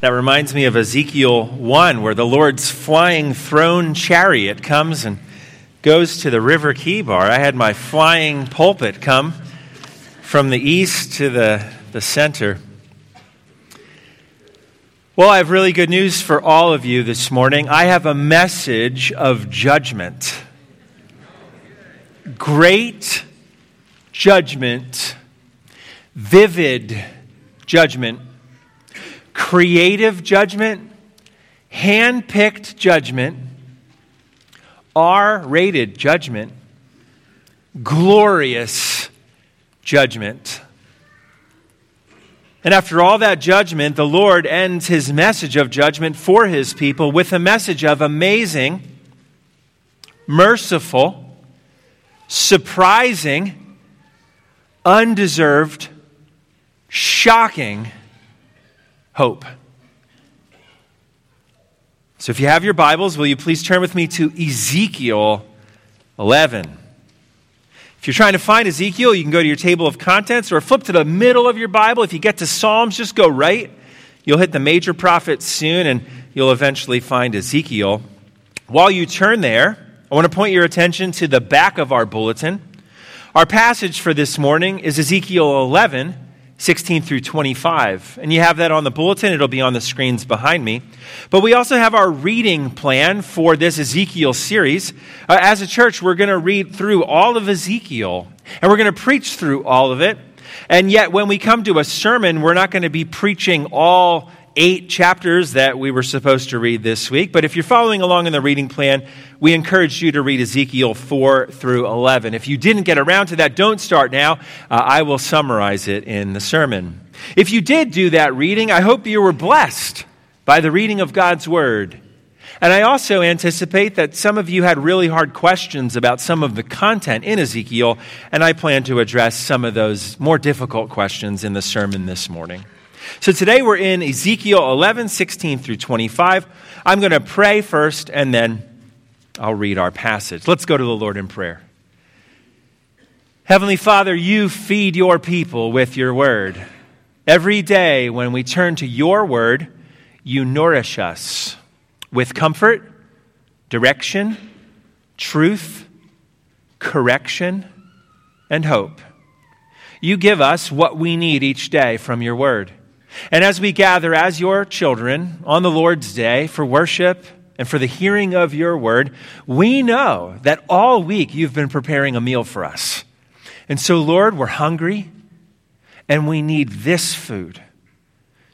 That reminds me of Ezekiel 1, where the Lord's flying throne chariot comes and goes to the river Chebar. I had my flying pulpit come from the east to the, the center. Well, I have really good news for all of you this morning. I have a message of judgment. Great judgment, vivid judgment creative judgment, hand picked judgment, R rated judgment, glorious judgment. And after all that judgment, the Lord ends his message of judgment for his people with a message of amazing, merciful, surprising, undeserved, shocking hope. So if you have your Bibles, will you please turn with me to Ezekiel 11? If you're trying to find Ezekiel, you can go to your table of contents or flip to the middle of your Bible. If you get to Psalms, just go right. You'll hit the major prophets soon and you'll eventually find Ezekiel. While you turn there, I want to point your attention to the back of our bulletin. Our passage for this morning is Ezekiel 11 16 through 25. And you have that on the bulletin, it'll be on the screens behind me. But we also have our reading plan for this Ezekiel series. Uh, as a church, we're going to read through all of Ezekiel, and we're going to preach through all of it. And yet, when we come to a sermon, we're not going to be preaching all eight chapters that we were supposed to read this week. But if you're following along in the reading plan, we encourage you to read Ezekiel 4 through 11. If you didn't get around to that, don't start now. Uh, I will summarize it in the sermon. If you did do that reading, I hope you were blessed by the reading of God's Word. And I also anticipate that some of you had really hard questions about some of the content in Ezekiel, and I plan to address some of those more difficult questions in the sermon this morning. So today we're in Ezekiel 11, 16 through 25. I'm going to pray first and then I'll read our passage. Let's go to the Lord in prayer. Heavenly Father, you feed your people with your word. Every day when we turn to your word, you nourish us with comfort, direction, truth, correction, and hope. You give us what we need each day from your word. And as we gather as your children on the Lord's day for worship and for the hearing of your word, we know that all week you've been preparing a meal for us. And so, Lord, we're hungry and we need this food.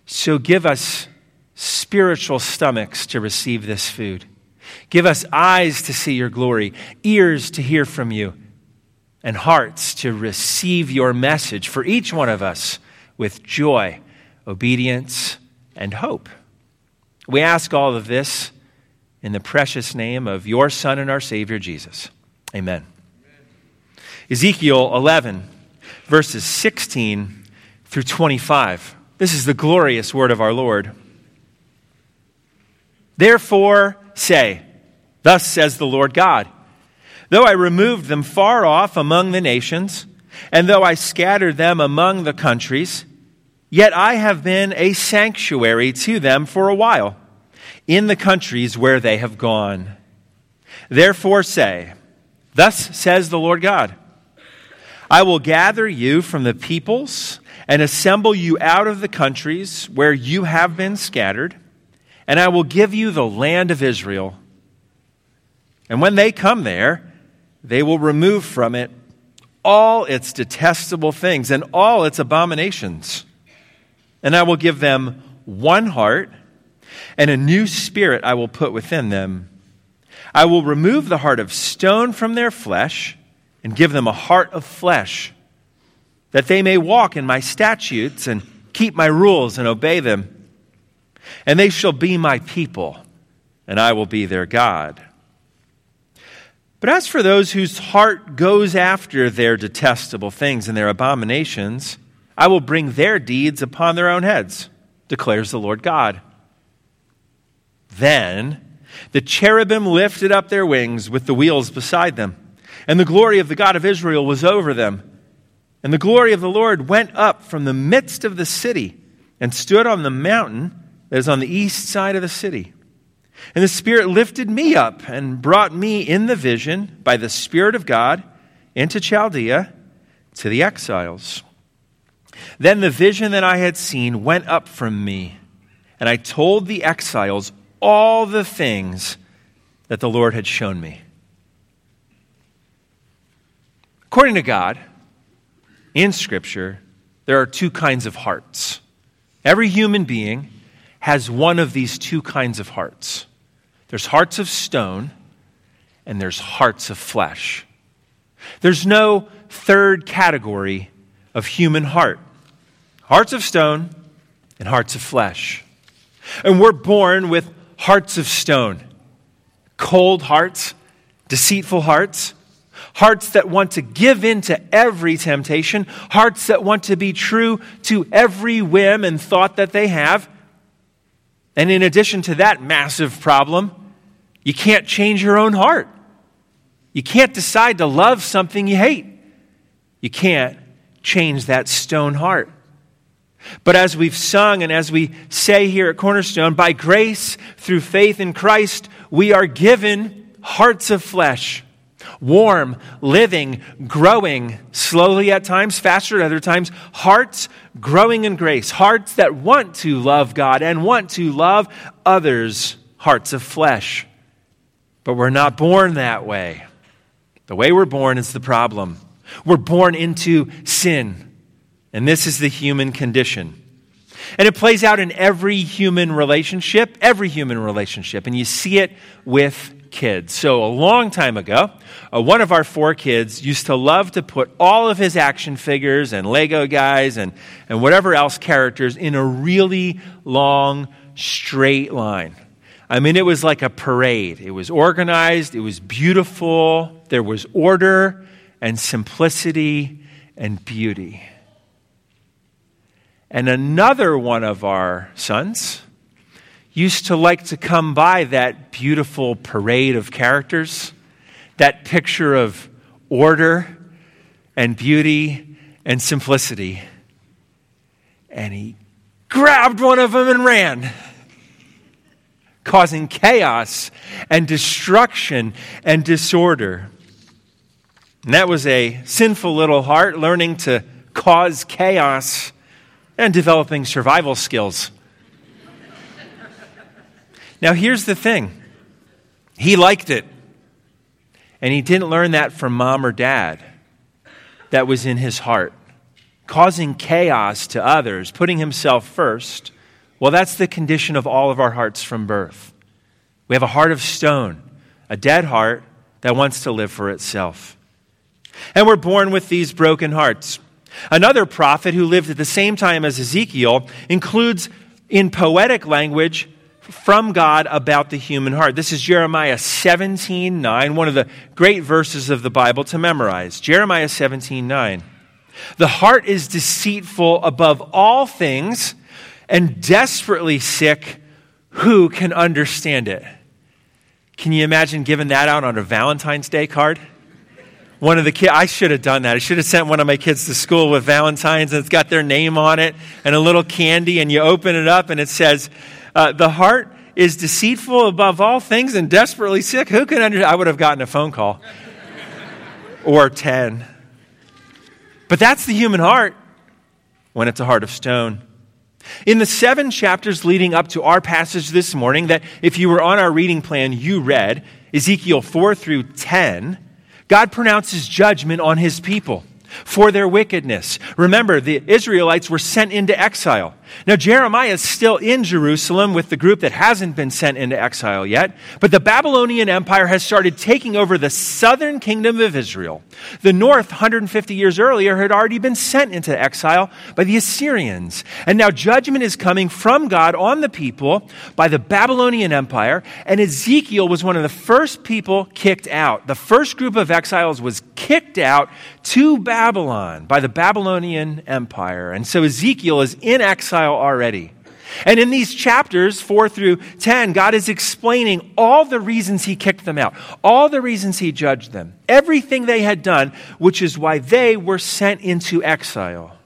So give us spiritual stomachs to receive this food. Give us eyes to see your glory, ears to hear from you, and hearts to receive your message for each one of us with joy obedience, and hope. We ask all of this in the precious name of your Son and our Savior, Jesus. Amen. Amen. Ezekiel 11, verses 16 through 25. This is the glorious word of our Lord. Therefore, say, Thus says the Lord God, though I removed them far off among the nations, and though I scattered them among the countries, Yet I have been a sanctuary to them for a while in the countries where they have gone. Therefore say, Thus says the Lord God I will gather you from the peoples and assemble you out of the countries where you have been scattered, and I will give you the land of Israel. And when they come there, they will remove from it all its detestable things and all its abominations and I will give them one heart, and a new spirit I will put within them. I will remove the heart of stone from their flesh and give them a heart of flesh, that they may walk in my statutes and keep my rules and obey them. And they shall be my people, and I will be their God. But as for those whose heart goes after their detestable things and their abominations, I will bring their deeds upon their own heads, declares the Lord God. Then the cherubim lifted up their wings with the wheels beside them, and the glory of the God of Israel was over them. And the glory of the Lord went up from the midst of the city and stood on the mountain that is on the east side of the city. And the Spirit lifted me up and brought me in the vision by the Spirit of God into Chaldea to the exiles. Then the vision that I had seen went up from me, and I told the exiles all the things that the Lord had shown me. According to God, in Scripture, there are two kinds of hearts. Every human being has one of these two kinds of hearts there's hearts of stone, and there's hearts of flesh. There's no third category of human heart hearts of stone and hearts of flesh. And we're born with hearts of stone cold hearts, deceitful hearts, hearts that want to give in to every temptation, hearts that want to be true to every whim and thought that they have. And in addition to that massive problem, you can't change your own heart. You can't decide to love something you hate. You can't change that stone heart. But as we've sung and as we say here at Cornerstone, by grace through faith in Christ, we are given hearts of flesh warm, living, growing, slowly at times, faster at other times, hearts growing in grace, hearts that want to love God and want to love others, hearts of flesh. But we're not born that way. The way we're born is the problem. We're born into sin, and this is the human condition. And it plays out in every human relationship, every human relationship. And you see it with kids. So, a long time ago, uh, one of our four kids used to love to put all of his action figures and Lego guys and, and whatever else characters in a really long, straight line. I mean, it was like a parade. It was organized, it was beautiful, there was order and simplicity and beauty. And another one of our sons, used to like to come by that beautiful parade of characters, that picture of order and beauty and simplicity. And he grabbed one of them and ran, causing chaos and destruction and disorder. And that was a sinful little heart learning to cause chaos and developing survival skills. Now, here's the thing he liked it. And he didn't learn that from mom or dad. That was in his heart. Causing chaos to others, putting himself first. Well, that's the condition of all of our hearts from birth. We have a heart of stone, a dead heart that wants to live for itself. And we're born with these broken hearts. Another prophet who lived at the same time as Ezekiel includes in poetic language from God about the human heart. This is Jeremiah 17 9, one of the great verses of the Bible to memorize. Jeremiah 17 9. The heart is deceitful above all things and desperately sick. Who can understand it? Can you imagine giving that out on a Valentine's Day card? One of the kids, I should have done that. I should have sent one of my kids to school with Valentine's and it's got their name on it and a little candy, and you open it up and it says, uh, the heart is deceitful above all things and desperately sick. Who can understand? I would have gotten a phone call or 10. But that's the human heart when it's a heart of stone. In the seven chapters leading up to our passage this morning, that if you were on our reading plan, you read, Ezekiel 4 through 10, God pronounces judgment on his people for their wickedness. Remember, the Israelites were sent into exile. Now, Jeremiah is still in Jerusalem with the group that hasn't been sent into exile yet, but the Babylonian Empire has started taking over the southern kingdom of Israel. The north, 150 years earlier, had already been sent into exile by the Assyrians. And now judgment is coming from God on the people by the Babylonian Empire, and Ezekiel was one of the first people kicked out. The first group of exiles was kicked out to Babylon by the Babylonian Empire. And so Ezekiel is in exile exile already. And in these chapters, 4 through 10, God is explaining all the reasons He kicked them out, all the reasons He judged them, everything they had done, which is why they were sent into exile.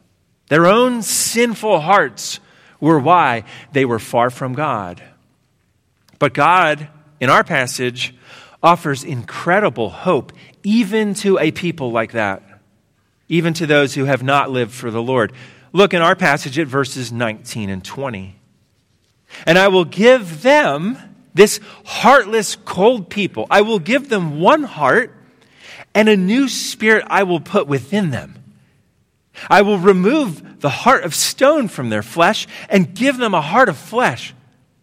Their own sinful hearts were why they were far from God. But God, in our passage, offers incredible hope even to a people like that, even to those who have not lived for the Lord. Look in our passage at verses 19 and 20. And I will give them, this heartless, cold people, I will give them one heart, and a new spirit I will put within them. I will remove the heart of stone from their flesh and give them a heart of flesh.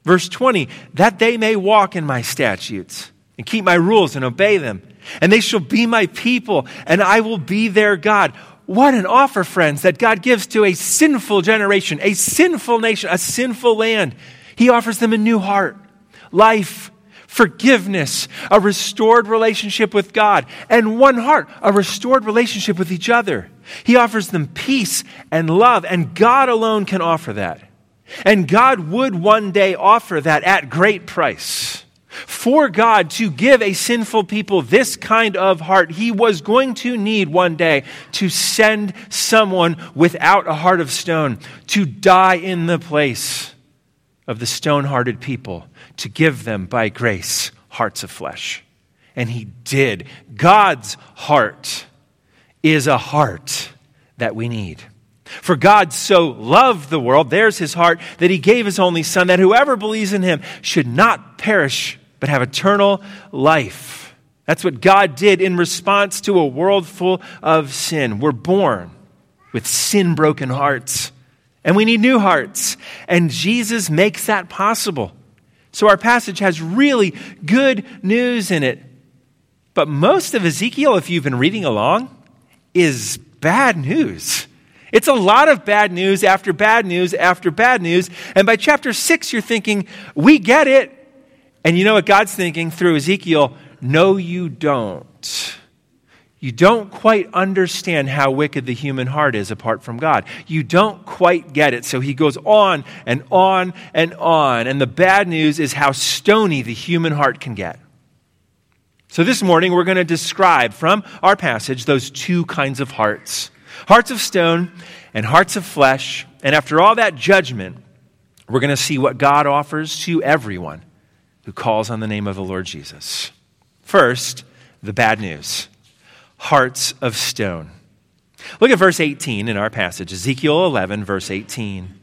Verse 20, that they may walk in my statutes and keep my rules and obey them. And they shall be my people, and I will be their God. What an offer, friends, that God gives to a sinful generation, a sinful nation, a sinful land. He offers them a new heart, life, forgiveness, a restored relationship with God, and one heart, a restored relationship with each other. He offers them peace and love, and God alone can offer that. And God would one day offer that at great price. For God to give a sinful people this kind of heart, He was going to need one day to send someone without a heart of stone to die in the place of the stone hearted people, to give them by grace hearts of flesh. And He did. God's heart is a heart that we need. For God so loved the world, there's his heart, that he gave his only Son, that whoever believes in him should not perish, but have eternal life. That's what God did in response to a world full of sin. We're born with sin broken hearts, and we need new hearts. And Jesus makes that possible. So our passage has really good news in it. But most of Ezekiel, if you've been reading along, is bad news. It's a lot of bad news after bad news after bad news. And by chapter six, you're thinking, we get it. And you know what God's thinking through Ezekiel? No, you don't. You don't quite understand how wicked the human heart is apart from God. You don't quite get it. So he goes on and on and on. And the bad news is how stony the human heart can get. So this morning, we're going to describe from our passage those two kinds of hearts hearts of stone and hearts of flesh. And after all that judgment, we're going to see what God offers to everyone who calls on the name of the Lord Jesus. First, the bad news hearts of stone. Look at verse 18 in our passage, Ezekiel 11, verse 18.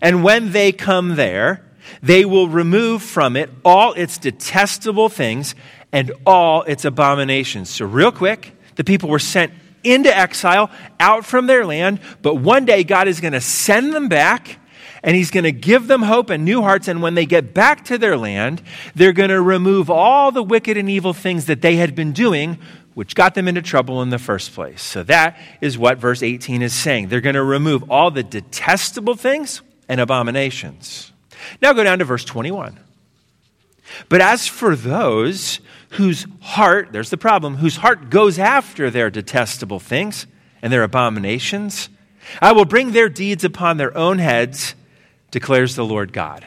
And when they come there, they will remove from it all its detestable things and all its abominations. So, real quick, the people were sent into exile, out from their land, but one day God is going to send them back and he's going to give them hope and new hearts. And when they get back to their land, they're going to remove all the wicked and evil things that they had been doing, which got them into trouble in the first place. So that is what verse 18 is saying. They're going to remove all the detestable things and abominations. Now go down to verse 21. But as for those whose heart, there's the problem, whose heart goes after their detestable things and their abominations, I will bring their deeds upon their own heads, declares the Lord God.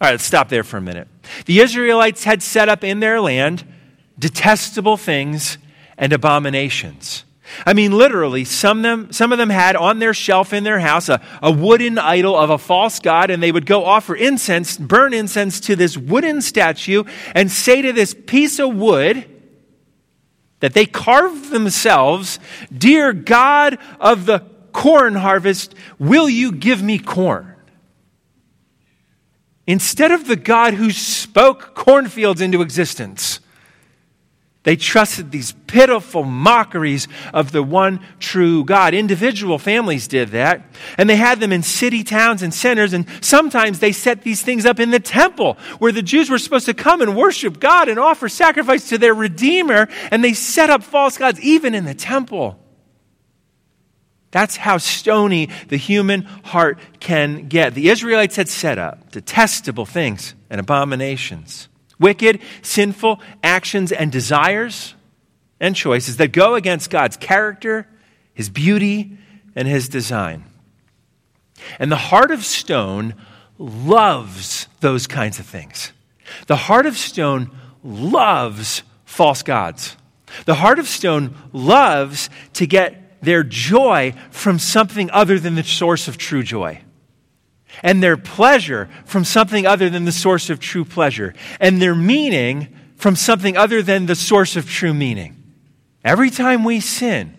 All right, let's stop there for a minute. The Israelites had set up in their land detestable things and abominations. I mean, literally, some of, them, some of them had on their shelf in their house a, a wooden idol of a false god, and they would go offer incense, burn incense to this wooden statue, and say to this piece of wood that they carved themselves, Dear God of the corn harvest, will you give me corn? Instead of the God who spoke cornfields into existence. They trusted these pitiful mockeries of the one true God. Individual families did that. And they had them in city, towns, and centers. And sometimes they set these things up in the temple where the Jews were supposed to come and worship God and offer sacrifice to their Redeemer. And they set up false gods even in the temple. That's how stony the human heart can get. The Israelites had set up detestable things and abominations wicked, sinful actions and desires and choices that go against God's character, His beauty, and His design. And the heart of stone loves those kinds of things. The heart of stone loves false gods. The heart of stone loves to get their joy from something other than the source of true joy. and their pleasure from something other than the source of true pleasure, and their meaning from something other than the source of true meaning. Every time we sin,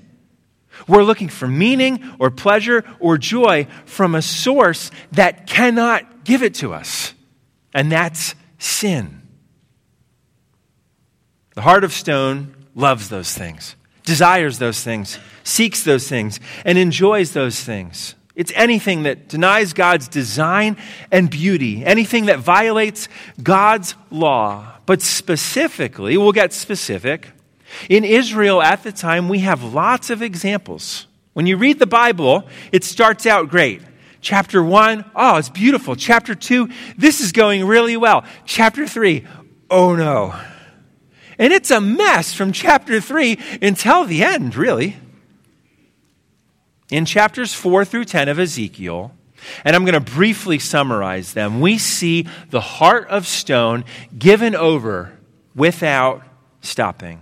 we're looking for meaning or pleasure or joy from a source that cannot give it to us, and that's sin. The heart of stone loves those things, desires those things, seeks those things, and enjoys those things. It's anything that denies God's design and beauty, anything that violates God's law. But specifically, we'll get specific. In Israel at the time, we have lots of examples. When you read the Bible, it starts out great. Chapter 1, oh, it's beautiful. Chapter 2, this is going really well. Chapter 3, oh no. And it's a mess from chapter 3 until the end, really in chapters 4 through 10 of Ezekiel, and I'm going to briefly summarize them, we see the heart of stone given over without stopping.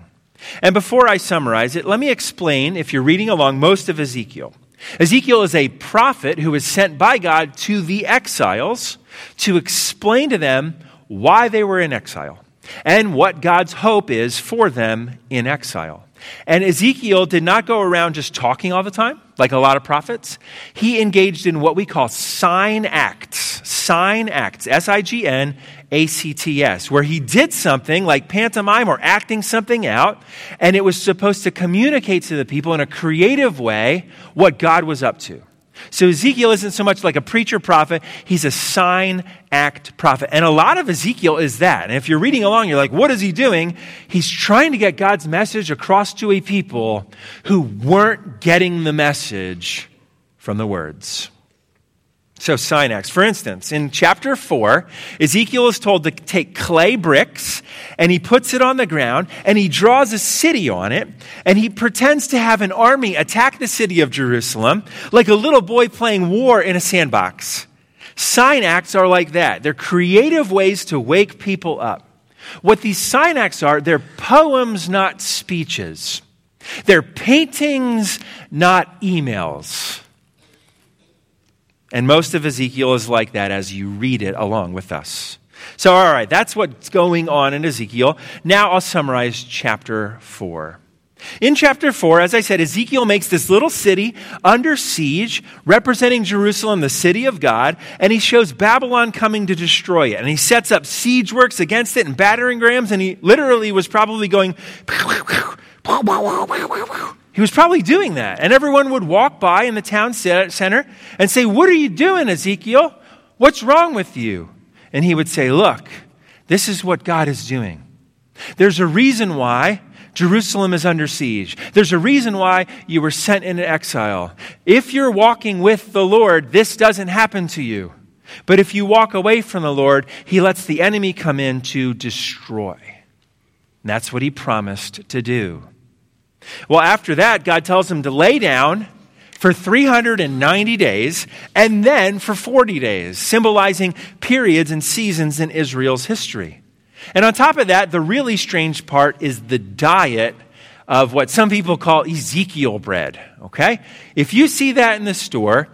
And before I summarize it, let me explain, if you're reading along, most of Ezekiel. Ezekiel is a prophet who was sent by God to the exiles to explain to them why they were in exile and what God's hope is for them in exile. And Ezekiel did not go around just talking all the time, like a lot of prophets. He engaged in what we call sign acts. Sign acts. S I G N A C T S, where he did something like pantomime or acting something out, and it was supposed to communicate to the people in a creative way what God was up to. So Ezekiel isn't so much like a preacher prophet, he's a sign act prophet. And a lot of Ezekiel is that. And if you're reading along, you're like, what is he doing? He's trying to get God's message across to a people who weren't getting the message from the words. So, acts. For instance, in chapter 4, Ezekiel is told to take clay bricks and he puts it on the ground and he draws a city on it and he pretends to have an army attack the city of Jerusalem like a little boy playing war in a sandbox. Sign acts are like that. They're creative ways to wake people up. What these sign acts are, they're poems, not speeches. They're paintings, not emails. And most of Ezekiel is like that as you read it along with us. So, all right, that's what's going on in Ezekiel. Now I'll summarize chapter 4. In chapter 4, as I said, Ezekiel makes this little city under siege, representing Jerusalem, the city of God, and he shows Babylon coming to destroy it. And he sets up siege works against it and battering rams, and he literally was probably going he was probably doing that. And everyone would walk by in the town center and say, What are you doing, Ezekiel? What's wrong with you? And he would say, Look, this is what God is doing. There's a reason why Jerusalem is under siege. There's a reason why you were sent into exile. If you're walking with the Lord, this doesn't happen to you. But if you walk away from the Lord, he lets the enemy come in to destroy. And that's what he promised to do. Well, after that, God tells him to lay down for 390 days and then for 40 days, symbolizing periods and seasons in Israel's history. And on top of that, the really strange part is the diet of what some people call Ezekiel bread. Okay? If you see that in the store,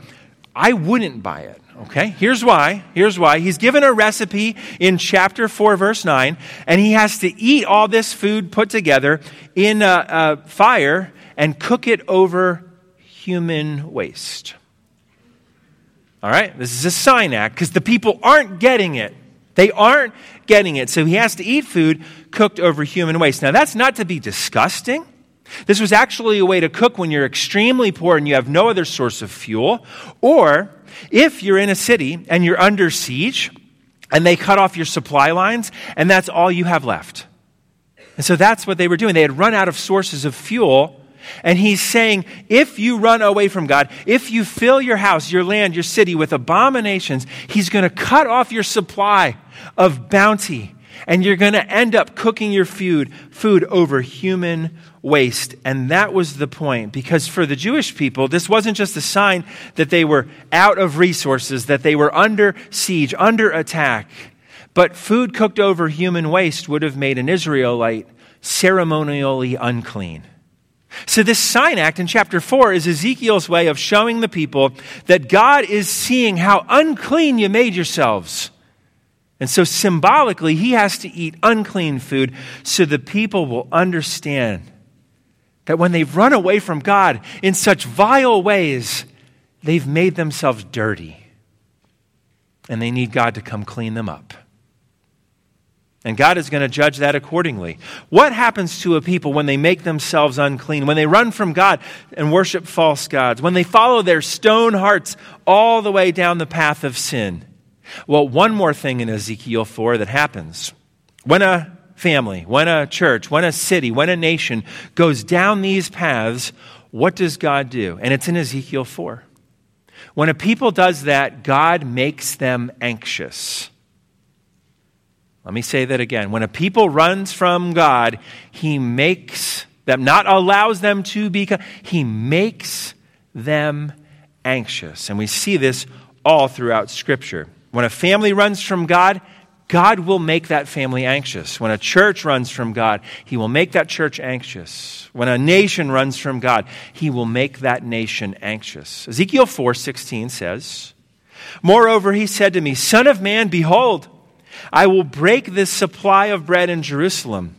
I wouldn't buy it. Okay, here's why. Here's why. He's given a recipe in chapter 4, verse 9, and he has to eat all this food put together in a, a fire and cook it over human waste. All right, this is a sign act because the people aren't getting it. They aren't getting it. So he has to eat food cooked over human waste. Now, that's not to be disgusting. This was actually a way to cook when you're extremely poor and you have no other source of fuel, or if you're in a city and you're under siege and they cut off your supply lines and that's all you have left. And so that's what they were doing. They had run out of sources of fuel. And he's saying, if you run away from God, if you fill your house, your land, your city with abominations, he's going to cut off your supply of bounty. And you're going to end up cooking your food, food over human waste. And that was the point, because for the Jewish people, this wasn't just a sign that they were out of resources, that they were under siege, under attack. But food cooked over human waste would have made an Israelite ceremonially unclean. So, this sign act in chapter 4 is Ezekiel's way of showing the people that God is seeing how unclean you made yourselves. And so, symbolically, he has to eat unclean food so the people will understand that when they've run away from God in such vile ways, they've made themselves dirty. And they need God to come clean them up. And God is going to judge that accordingly. What happens to a people when they make themselves unclean, when they run from God and worship false gods, when they follow their stone hearts all the way down the path of sin? Well, one more thing in Ezekiel 4 that happens. When a family, when a church, when a city, when a nation goes down these paths, what does God do? And it's in Ezekiel 4. When a people does that, God makes them anxious. Let me say that again. When a people runs from God, he makes them, not allows them to become, he makes them anxious. And we see this all throughout Scripture. When a family runs from God, God will make that family anxious. When a church runs from God, he will make that church anxious. When a nation runs from God, he will make that nation anxious. Ezekiel 4:16 says, "Moreover he said to me, son of man, behold, I will break this supply of bread in Jerusalem.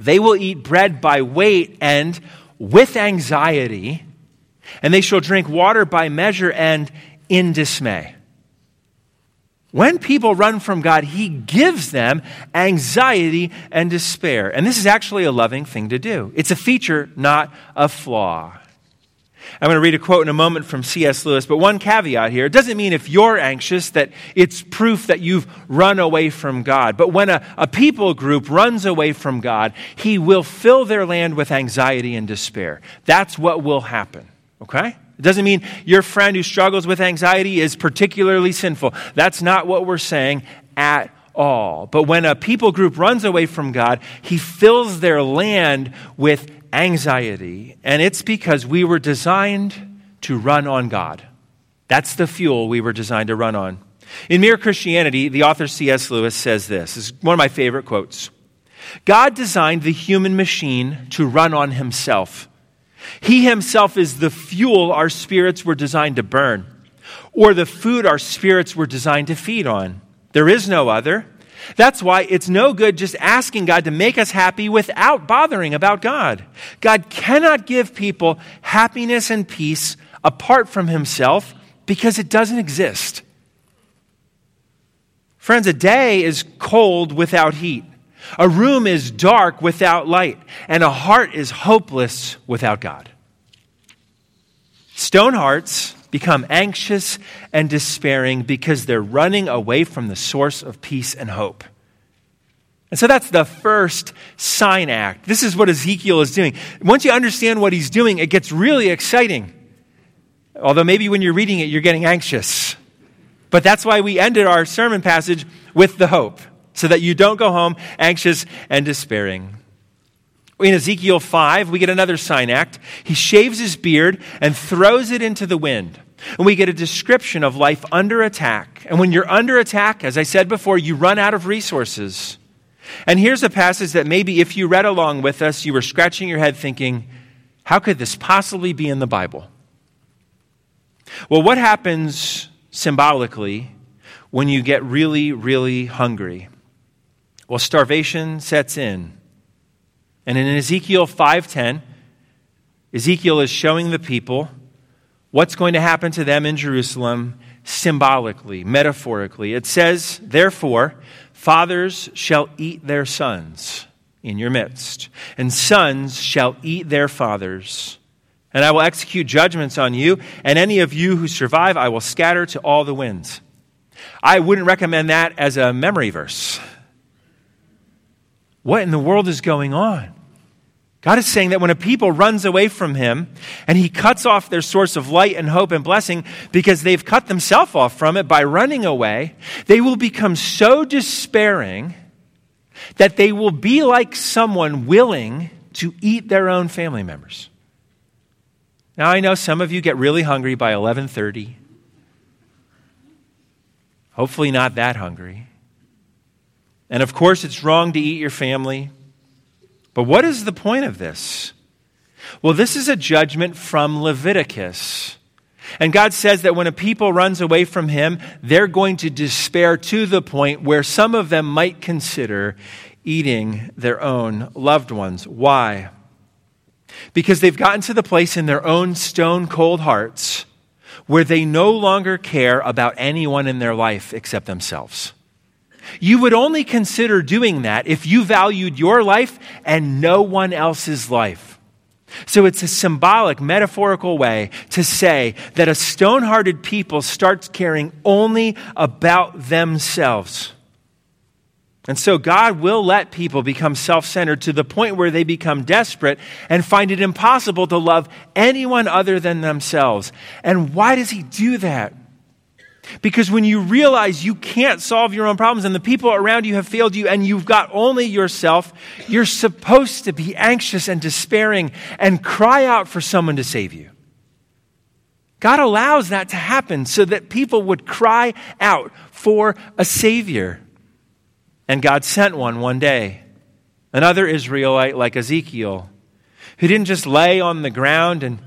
They will eat bread by weight and with anxiety, and they shall drink water by measure and in dismay. When people run from God, He gives them anxiety and despair. And this is actually a loving thing to do. It's a feature, not a flaw. I'm going to read a quote in a moment from C.S. Lewis, but one caveat here. It doesn't mean if you're anxious that it's proof that you've run away from God. But when a, a people group runs away from God, He will fill their land with anxiety and despair. That's what will happen. Okay? It doesn't mean your friend who struggles with anxiety is particularly sinful. That's not what we're saying at all. But when a people group runs away from God, He fills their land with anxiety, and it's because we were designed to run on God. That's the fuel we were designed to run on. In Mere Christianity, the author C.S. Lewis says this. This is one of my favorite quotes. God designed the human machine to run on himself. He himself is the fuel our spirits were designed to burn, or the food our spirits were designed to feed on. There is no other. That's why it's no good just asking God to make us happy without bothering about God. God cannot give people happiness and peace apart from Himself because it doesn't exist. Friends, a day is cold without heat. A room is dark without light, and a heart is hopeless without God. Stone hearts become anxious and despairing because they're running away from the source of peace and hope. And so that's the first sign act. This is what Ezekiel is doing. Once you understand what he's doing, it gets really exciting. Although maybe when you're reading it, you're getting anxious. But that's why we ended our sermon passage with the hope, so that you don't go home anxious and despairing in Ezekiel 5, we get another sign act. He shaves his beard and throws it into the wind. And we get a description of life under attack. And when you're under attack, as I said before, you run out of resources. And here's a passage that maybe if you read along with us, you were scratching your head thinking, how could this possibly be in the Bible? Well, what happens symbolically when you get really, really hungry? Well, starvation sets in. And in Ezekiel 5:10, Ezekiel is showing the people what's going to happen to them in Jerusalem symbolically, metaphorically. It says, "Therefore, fathers shall eat their sons in your midst, and sons shall eat their fathers." And I will execute judgments on you, and any of you who survive I will scatter to all the winds. I wouldn't recommend that as a memory verse. What in the world is going on? God is saying that when a people runs away from him and he cuts off their source of light and hope and blessing because they've cut themselves off from it by running away, they will become so despairing that they will be like someone willing to eat their own family members. Now I know some of you get really hungry by 11:30. Hopefully not that hungry. And of course, it's wrong to eat your family. But what is the point of this? Well, this is a judgment from Leviticus. And God says that when a people runs away from him, they're going to despair to the point where some of them might consider eating their own loved ones. Why? Because they've gotten to the place in their own stone cold hearts where they no longer care about anyone in their life except themselves. You would only consider doing that if you valued your life and no one else's life. So it's a symbolic, metaphorical way to say that a stone hearted people starts caring only about themselves. And so God will let people become self centered to the point where they become desperate and find it impossible to love anyone other than themselves. And why does He do that? Because when you realize you can't solve your own problems and the people around you have failed you and you've got only yourself, you're supposed to be anxious and despairing and cry out for someone to save you. God allows that to happen so that people would cry out for a Savior. And God sent one one day, another Israelite like Ezekiel, who didn't just lay on the ground and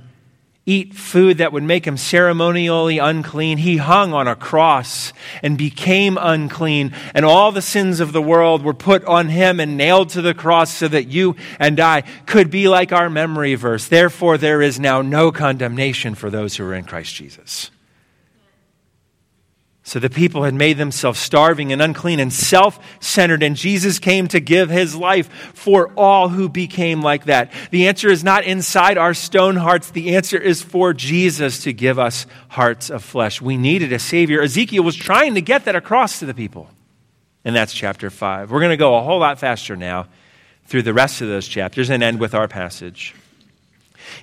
eat food that would make him ceremonially unclean. He hung on a cross and became unclean, and all the sins of the world were put on him and nailed to the cross so that you and I could be like our memory verse. Therefore, there is now no condemnation for those who are in Christ Jesus. So the people had made themselves starving and unclean and self centered, and Jesus came to give his life for all who became like that. The answer is not inside our stone hearts. The answer is for Jesus to give us hearts of flesh. We needed a Savior. Ezekiel was trying to get that across to the people. And that's chapter 5. We're going to go a whole lot faster now through the rest of those chapters and end with our passage.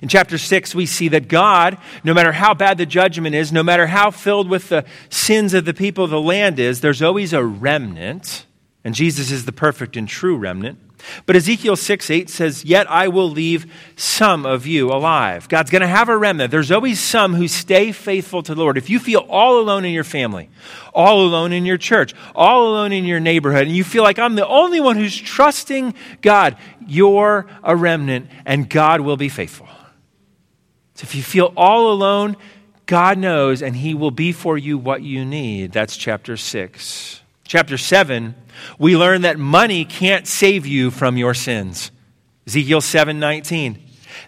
In chapter 6, we see that God, no matter how bad the judgment is, no matter how filled with the sins of the people of the land is, there's always a remnant. And Jesus is the perfect and true remnant. But Ezekiel 6 8 says, Yet I will leave some of you alive. God's going to have a remnant. There's always some who stay faithful to the Lord. If you feel all alone in your family, all alone in your church, all alone in your neighborhood, and you feel like I'm the only one who's trusting God, you're a remnant, and God will be faithful. So if you feel all alone, God knows and He will be for you what you need. That's chapter 6. Chapter 7, we learn that money can't save you from your sins. Ezekiel 7 19.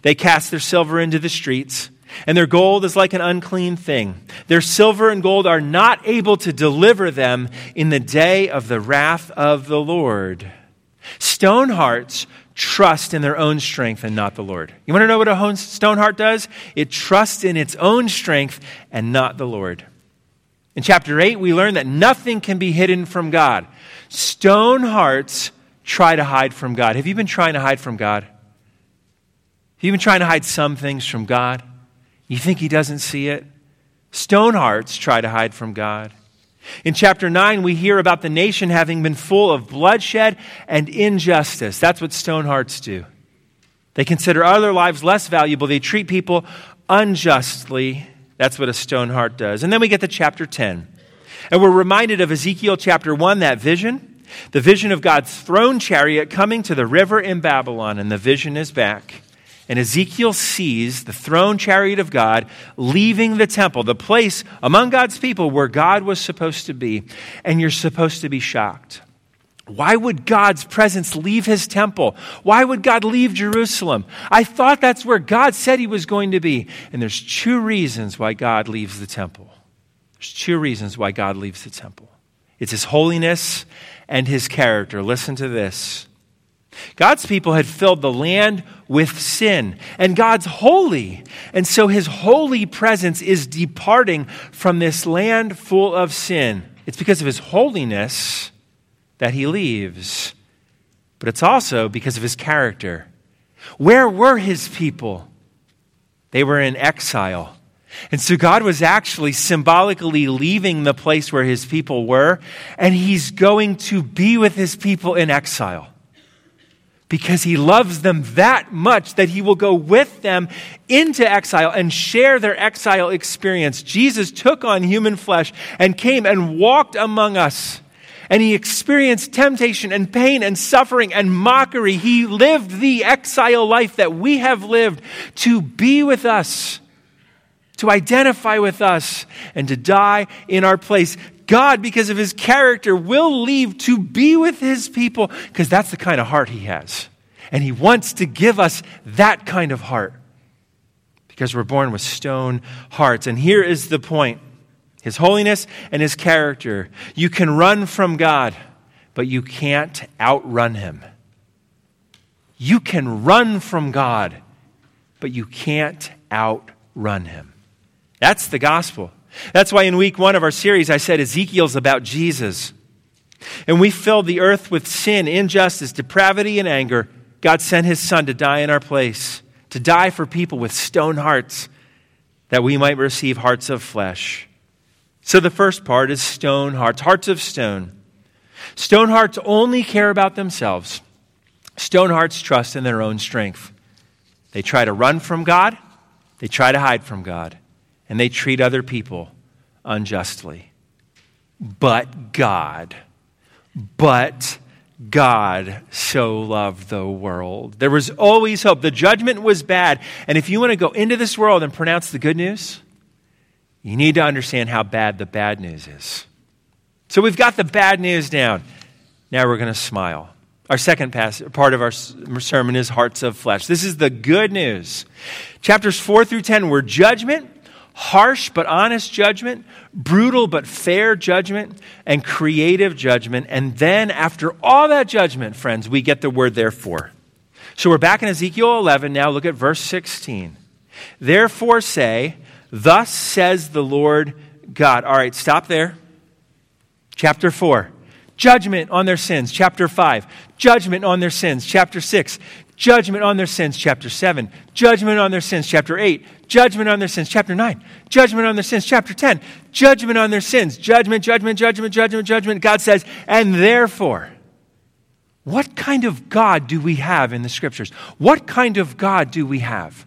They cast their silver into the streets, and their gold is like an unclean thing. Their silver and gold are not able to deliver them in the day of the wrath of the Lord. Stone hearts trust in their own strength and not the Lord. You want to know what a stone heart does? It trusts in its own strength and not the Lord. In chapter 8, we learn that nothing can be hidden from God. Stone hearts try to hide from God. Have you been trying to hide from God? Have you been trying to hide some things from God? You think He doesn't see it? Stone hearts try to hide from God. In chapter 9, we hear about the nation having been full of bloodshed and injustice. That's what stone hearts do. They consider other lives less valuable. They treat people unjustly. That's what a stone heart does. And then we get to chapter 10. And we're reminded of Ezekiel chapter 1, that vision, the vision of God's throne chariot coming to the river in Babylon. And the vision is back. And Ezekiel sees the throne chariot of God leaving the temple, the place among God's people where God was supposed to be. And you're supposed to be shocked. Why would God's presence leave his temple? Why would God leave Jerusalem? I thought that's where God said he was going to be. And there's two reasons why God leaves the temple. There's two reasons why God leaves the temple it's his holiness and his character. Listen to this. God's people had filled the land with sin, and God's holy. And so his holy presence is departing from this land full of sin. It's because of his holiness that he leaves, but it's also because of his character. Where were his people? They were in exile. And so God was actually symbolically leaving the place where his people were, and he's going to be with his people in exile because he loves them that much that he will go with them into exile and share their exile experience. Jesus took on human flesh and came and walked among us. And he experienced temptation and pain and suffering and mockery. He lived the exile life that we have lived to be with us, to identify with us, and to die in our place. God, because of his character, will leave to be with his people because that's the kind of heart he has. And he wants to give us that kind of heart because we're born with stone hearts. And here is the point His holiness and His character. You can run from God, but you can't outrun Him. You can run from God, but you can't outrun Him. That's the gospel. That's why in week one of our series, I said Ezekiel's about Jesus. And we filled the earth with sin, injustice, depravity, and anger. God sent his son to die in our place to die for people with stone hearts, that we might receive hearts of flesh. So the first part is stone hearts, hearts of stone. Stone hearts only care about themselves. Stone hearts trust in their own strength. They try to run from God, they try to hide from God, and they treat other people unjustly. But God, but God so loved the world. There was always hope. The judgment was bad. And if you want to go into this world and pronounce the good news, you need to understand how bad the bad news is. So we've got the bad news down. Now we're going to smile. Our second part of our sermon is hearts of flesh. This is the good news. Chapters 4 through 10 were judgment, harsh but honest judgment, brutal but fair judgment, and creative judgment. And then, after all that judgment, friends, we get the word therefore. So we're back in Ezekiel 11 now. Look at verse 16. Therefore say, Thus says the Lord God. All right, stop there. Chapter 4 judgment on their sins. Chapter 5, judgment on their sins. Chapter 6, judgment on their sins. Chapter 7, judgment on their sins. Chapter 8, judgment on their sins. Chapter 9, judgment on their sins. Chapter 10, judgment on their sins. Judgment, judgment, judgment, judgment, judgment. God says, and therefore, what kind of God do we have in the scriptures? What kind of God do we have?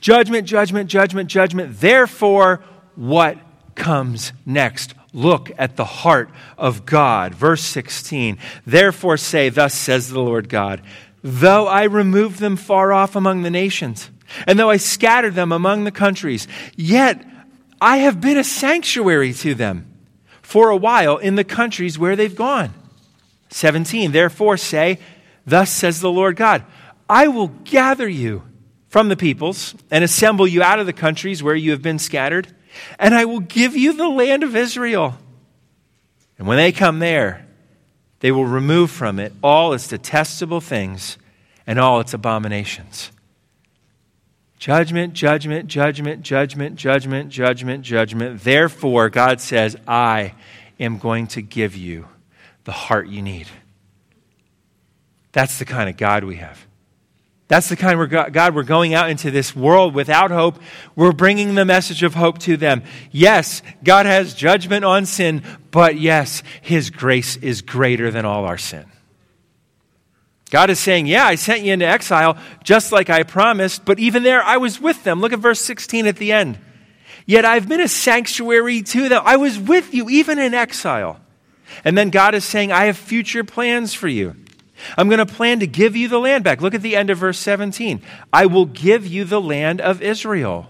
Judgment, judgment, judgment, judgment. Therefore, what comes next? Look at the heart of God. Verse 16. Therefore say, Thus says the Lord God, though I remove them far off among the nations, and though I scatter them among the countries, yet I have been a sanctuary to them for a while in the countries where they've gone. 17. Therefore say, Thus says the Lord God, I will gather you from the peoples and assemble you out of the countries where you have been scattered, and I will give you the land of Israel. And when they come there, they will remove from it all its detestable things and all its abominations. Judgment, judgment, judgment, judgment, judgment, judgment, judgment. Therefore, God says, I am going to give you the heart you need. That's the kind of God we have. That's the kind of God we're going out into this world without hope. We're bringing the message of hope to them. Yes, God has judgment on sin, but yes, His grace is greater than all our sin. God is saying, Yeah, I sent you into exile just like I promised, but even there I was with them. Look at verse 16 at the end. Yet I've been a sanctuary to them. I was with you even in exile. And then God is saying, I have future plans for you. I'm going to plan to give you the land back. Look at the end of verse 17. I will give you the land of Israel.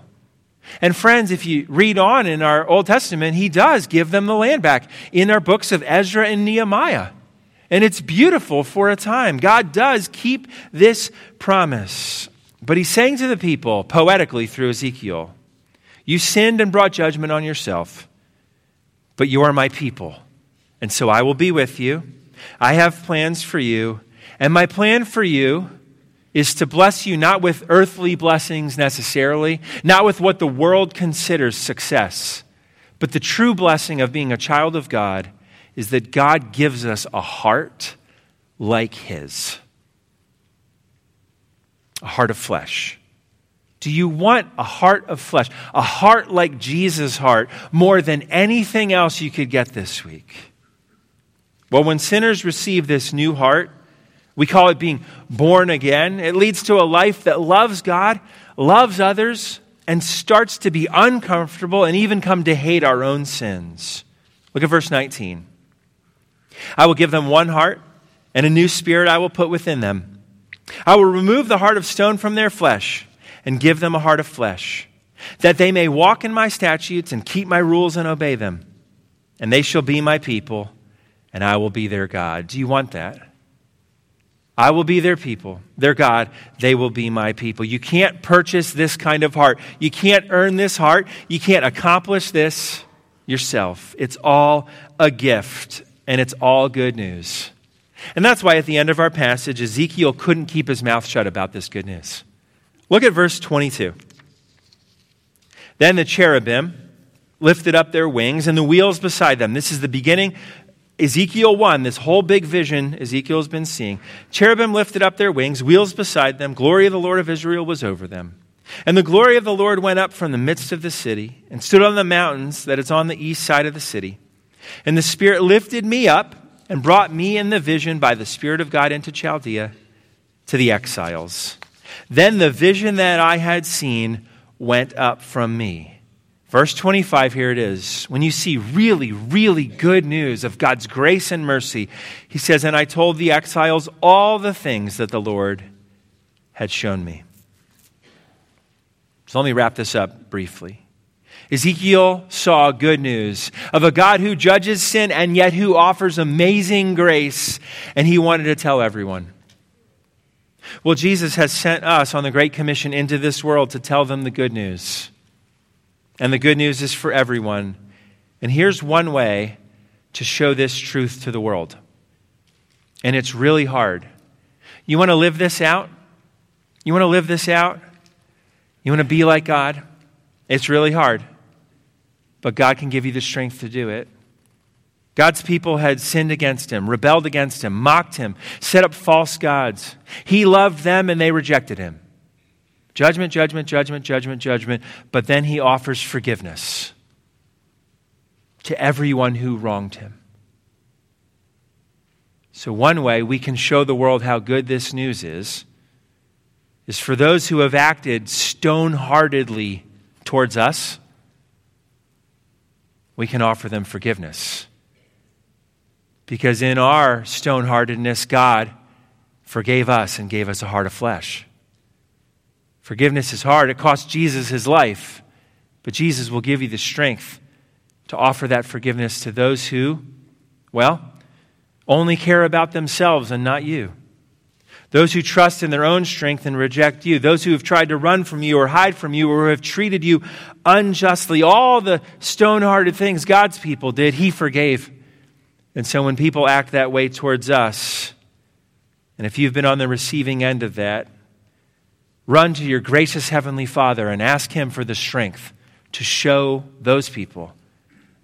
And friends, if you read on in our Old Testament, he does give them the land back in our books of Ezra and Nehemiah. And it's beautiful for a time. God does keep this promise. But he's saying to the people, poetically through Ezekiel, You sinned and brought judgment on yourself, but you are my people. And so I will be with you. I have plans for you. And my plan for you is to bless you not with earthly blessings necessarily, not with what the world considers success, but the true blessing of being a child of God is that God gives us a heart like His a heart of flesh. Do you want a heart of flesh? A heart like Jesus' heart more than anything else you could get this week? Well, when sinners receive this new heart, we call it being born again. It leads to a life that loves God, loves others, and starts to be uncomfortable and even come to hate our own sins. Look at verse 19. I will give them one heart, and a new spirit I will put within them. I will remove the heart of stone from their flesh and give them a heart of flesh, that they may walk in my statutes and keep my rules and obey them. And they shall be my people, and I will be their God. Do you want that? I will be their people, their God. They will be my people. You can't purchase this kind of heart. You can't earn this heart. You can't accomplish this yourself. It's all a gift, and it's all good news. And that's why at the end of our passage, Ezekiel couldn't keep his mouth shut about this good news. Look at verse 22. Then the cherubim lifted up their wings and the wheels beside them. This is the beginning. Ezekiel 1, this whole big vision Ezekiel's been seeing. Cherubim lifted up their wings, wheels beside them. Glory of the Lord of Israel was over them. And the glory of the Lord went up from the midst of the city and stood on the mountains that is on the east side of the city. And the Spirit lifted me up and brought me in the vision by the Spirit of God into Chaldea to the exiles. Then the vision that I had seen went up from me. Verse 25, here it is. When you see really, really good news of God's grace and mercy, he says, And I told the exiles all the things that the Lord had shown me. So let me wrap this up briefly. Ezekiel saw good news of a God who judges sin and yet who offers amazing grace, and he wanted to tell everyone. Well, Jesus has sent us on the Great Commission into this world to tell them the good news. And the good news is for everyone. And here's one way to show this truth to the world. And it's really hard. You want to live this out? You want to live this out? You want to be like God? It's really hard, but God can give you the strength to do it. God's people had sinned against him, rebelled against him, mocked him, set up false gods. He loved them and they rejected him. Judgment, judgment, judgment, judgment, judgment. But then he offers forgiveness to everyone who wronged him. So, one way we can show the world how good this news is is for those who have acted stone heartedly towards us, we can offer them forgiveness. Because in our stone heartedness, God forgave us and gave us a heart of flesh. Forgiveness is hard. It cost Jesus his life, but Jesus will give you the strength to offer that forgiveness to those who, well, only care about themselves and not you. Those who trust in their own strength and reject you. Those who have tried to run from you or hide from you or have treated you unjustly. All the stone hearted things God's people did, He forgave. And so when people act that way towards us, and if you've been on the receiving end of that, run to your gracious Heavenly Father and ask Him for the strength to show those people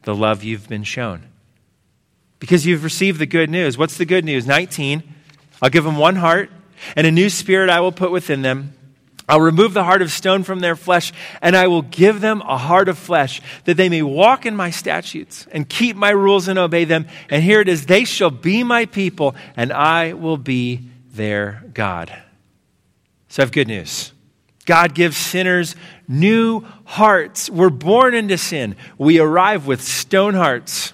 the love you've been shown. Because you've received the good news. What's the good news? 19. I'll give them one heart, and a new spirit I will put within them. I'll remove the heart of stone from their flesh, and I will give them a heart of flesh, that they may walk in my statutes and keep my rules and obey them. And here it is they shall be my people, and I will be their God. So I have good news. God gives sinners new hearts. We're born into sin. We arrive with stone hearts.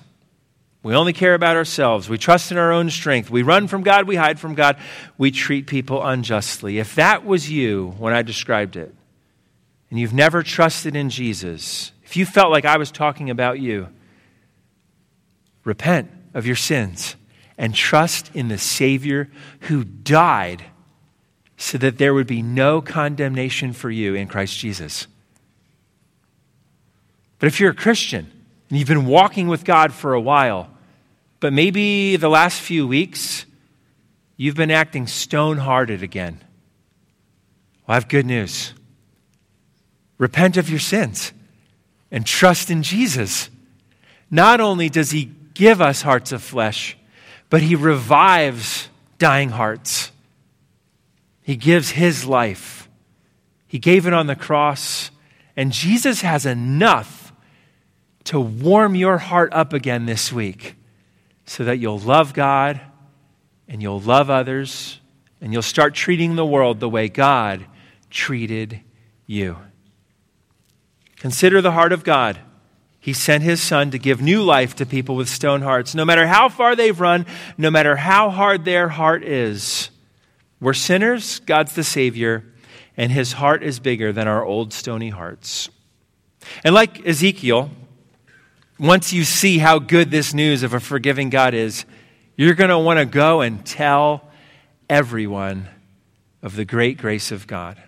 We only care about ourselves. We trust in our own strength. We run from God. We hide from God. We treat people unjustly. If that was you when I described it, and you've never trusted in Jesus, if you felt like I was talking about you, repent of your sins and trust in the Savior who died so that there would be no condemnation for you in Christ Jesus. But if you're a Christian and you've been walking with God for a while, but maybe the last few weeks, you've been acting stone hearted again. Well, I have good news. Repent of your sins and trust in Jesus. Not only does He give us hearts of flesh, but He revives dying hearts. He gives His life. He gave it on the cross, and Jesus has enough to warm your heart up again this week so that you'll love God and you'll love others and you'll start treating the world the way God treated you. Consider the heart of God He sent his son to give new life to people with stone hearts. No matter how far they've run, no matter how hard their heart is, we're sinners, God's the Savior, and his heart is bigger than our old stony hearts. And like Ezekiel, once you see how good this news of a forgiving God is, you're going to want to go and tell everyone of the great grace of God.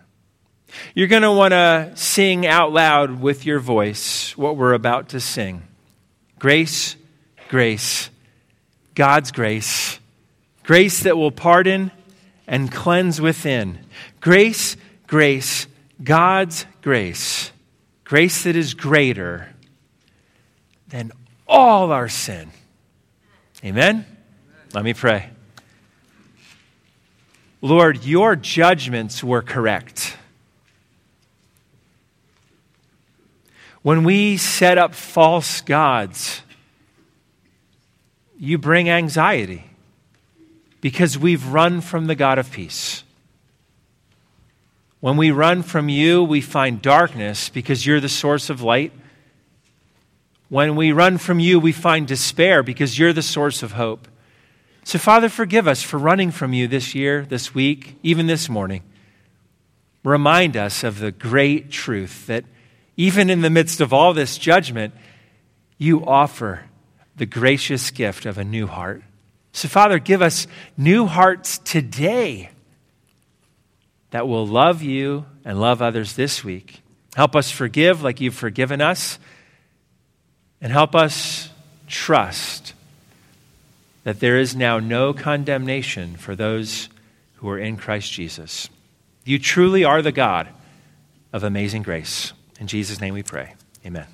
You're going to want to sing out loud with your voice what we're about to sing grace, grace, God's grace, grace that will pardon and cleanse within. Grace, grace, God's grace, grace that is greater than all our sin. Amen? Let me pray. Lord, your judgments were correct. When we set up false gods, you bring anxiety because we've run from the God of peace. When we run from you, we find darkness because you're the source of light. When we run from you, we find despair because you're the source of hope. So, Father, forgive us for running from you this year, this week, even this morning. Remind us of the great truth that even in the midst of all this judgment, you offer the gracious gift of a new heart. So, Father, give us new hearts today that will love you and love others this week. Help us forgive like you've forgiven us, and help us trust that there is now no condemnation for those who are in Christ Jesus. You truly are the God of amazing grace. In Jesus' name we pray. Amen.